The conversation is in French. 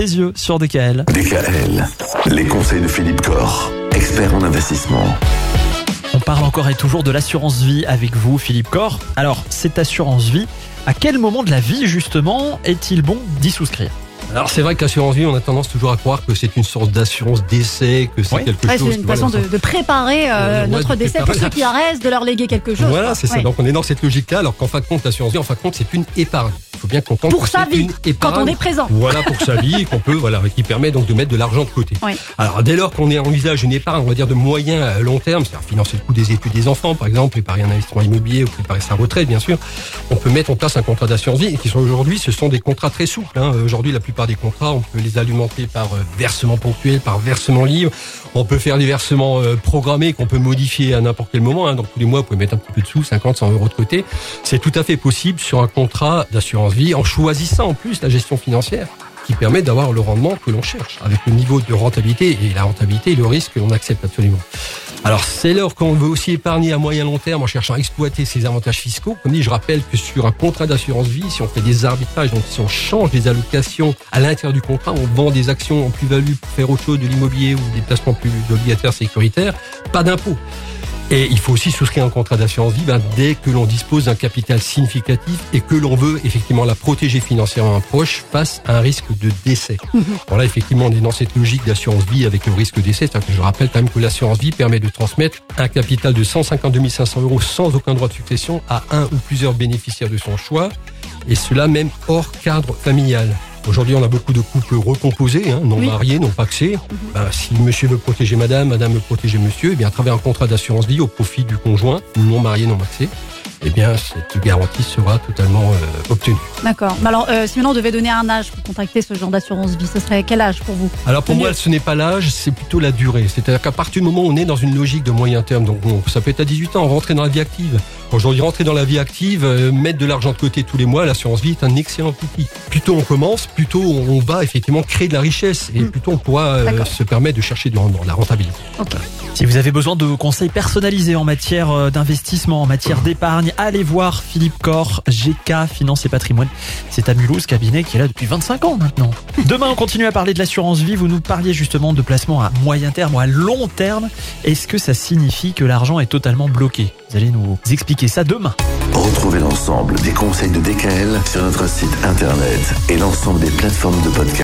Les yeux sur DKL. DKL, les conseils de Philippe Corr, expert en investissement. On parle encore et toujours de l'assurance vie avec vous, Philippe Corr. Alors, cette assurance vie, à quel moment de la vie, justement, est-il bon d'y souscrire? Alors c'est vrai que l'assurance vie, on a tendance toujours à croire que c'est une sorte d'assurance décès, que c'est Oui. quelque Ouais, chose. c'est une voilà, façon de, de préparer euh, ouais, notre de décès pour ceux qui restent, de leur léguer quelque chose. Voilà, c'est ça. Donc on est dans cette logique-là, alors qu'en fin de compte, l'assurance vie, en fin de compte, c'est une épargne. Il faut bien comprendre Pour que sa vie, quand on est présent. Voilà pour sa vie, qu'on peut, voilà, qui permet donc de mettre de l'argent de côté. Oui. Alors dès lors qu'on est envisage une épargne, on va dire de moyen à long terme, c'est-à-dire financer le coût des études des enfants, par exemple, préparer un investissement immobilier ou préparer sa retraite, bien sûr, on peut mettre en place un contrat d'assurance vie, qui sont aujourd'hui, ce sont des contrats très souples. hein. Aujourd'hui, la plupart des contrats, on peut les alimenter par euh, versement ponctuel, par versement libre. On peut faire des versements euh, programmés qu'on peut modifier à n'importe quel moment. Hein. Donc tous les mois, vous pouvez mettre un petit peu de sous, 50, 100 euros de côté. C'est tout à fait possible sur un contrat d'assurance vie, en choisissant en plus la gestion financière qui permet d'avoir le rendement que l'on cherche, avec le niveau de rentabilité et la rentabilité et le risque que l'on accepte absolument. Alors c'est l'heure qu'on veut aussi épargner à moyen long terme en cherchant à exploiter ces avantages fiscaux. Comme dit, je rappelle que sur un contrat d'assurance vie, si on fait des arbitrages, donc si on change des allocations à l'intérieur du contrat, on vend des actions en plus-value pour faire autre chose, de l'immobilier ou des placements plus obligataires sécuritaires, pas d'impôt. Et il faut aussi souscrire un contrat d'assurance vie ben, dès que l'on dispose d'un capital significatif et que l'on veut effectivement la protéger financièrement un proche face à un risque de décès. Alors là, effectivement, on est dans cette logique d'assurance vie avec le risque de décès. Que je rappelle quand même que l'assurance vie permet de transmettre un capital de 152 500 euros sans aucun droit de succession à un ou plusieurs bénéficiaires de son choix, et cela même hors cadre familial. Aujourd'hui, on a beaucoup de couples recomposés, hein, non Oui. mariés, non paxés. Ben, si monsieur veut protéger madame, madame veut protéger monsieur, eh bien, à travers un contrat d'assurance vie au profit du conjoint, non marié, non paxé, eh bien, cette garantie sera totalement euh, obtenue. D'accord. Mais alors, euh, si maintenant on devait donner un âge pour contracter ce genre d'assurance vie, ce serait quel âge pour vous Alors pour moi, ce n'est pas l'âge, c'est plutôt la durée. C'est-à-dire qu'à partir du moment où on est dans une logique de moyen terme, donc on- ça peut être à 18 ans, rentrer dans la vie active. Aujourd'hui, rentrer dans la vie active, euh, mettre de l'argent de côté tous les mois, l'assurance vie est un excellent outil. Plus tôt on commence, plus tôt on va effectivement créer de la richesse et Mm. plus tôt on pourra euh, se permettre de chercher du rendement, de la rentabilité. Si vous avez besoin de conseils personnalisés en matière d'investissement, en matière d'épargne, allez voir Philippe Corr, GK Finance et Patrimoine. C'est à Mulhouse, cabinet qui est là depuis 25 ans maintenant. Demain, on continue à parler de l'assurance vie. Vous nous parliez justement de placement à moyen terme ou à long terme. Est-ce que ça signifie que l'argent est totalement bloqué? Vous allez nous expliquer ça demain. Retrouvez l'ensemble des conseils de DKL sur notre site internet et l'ensemble des plateformes de podcast.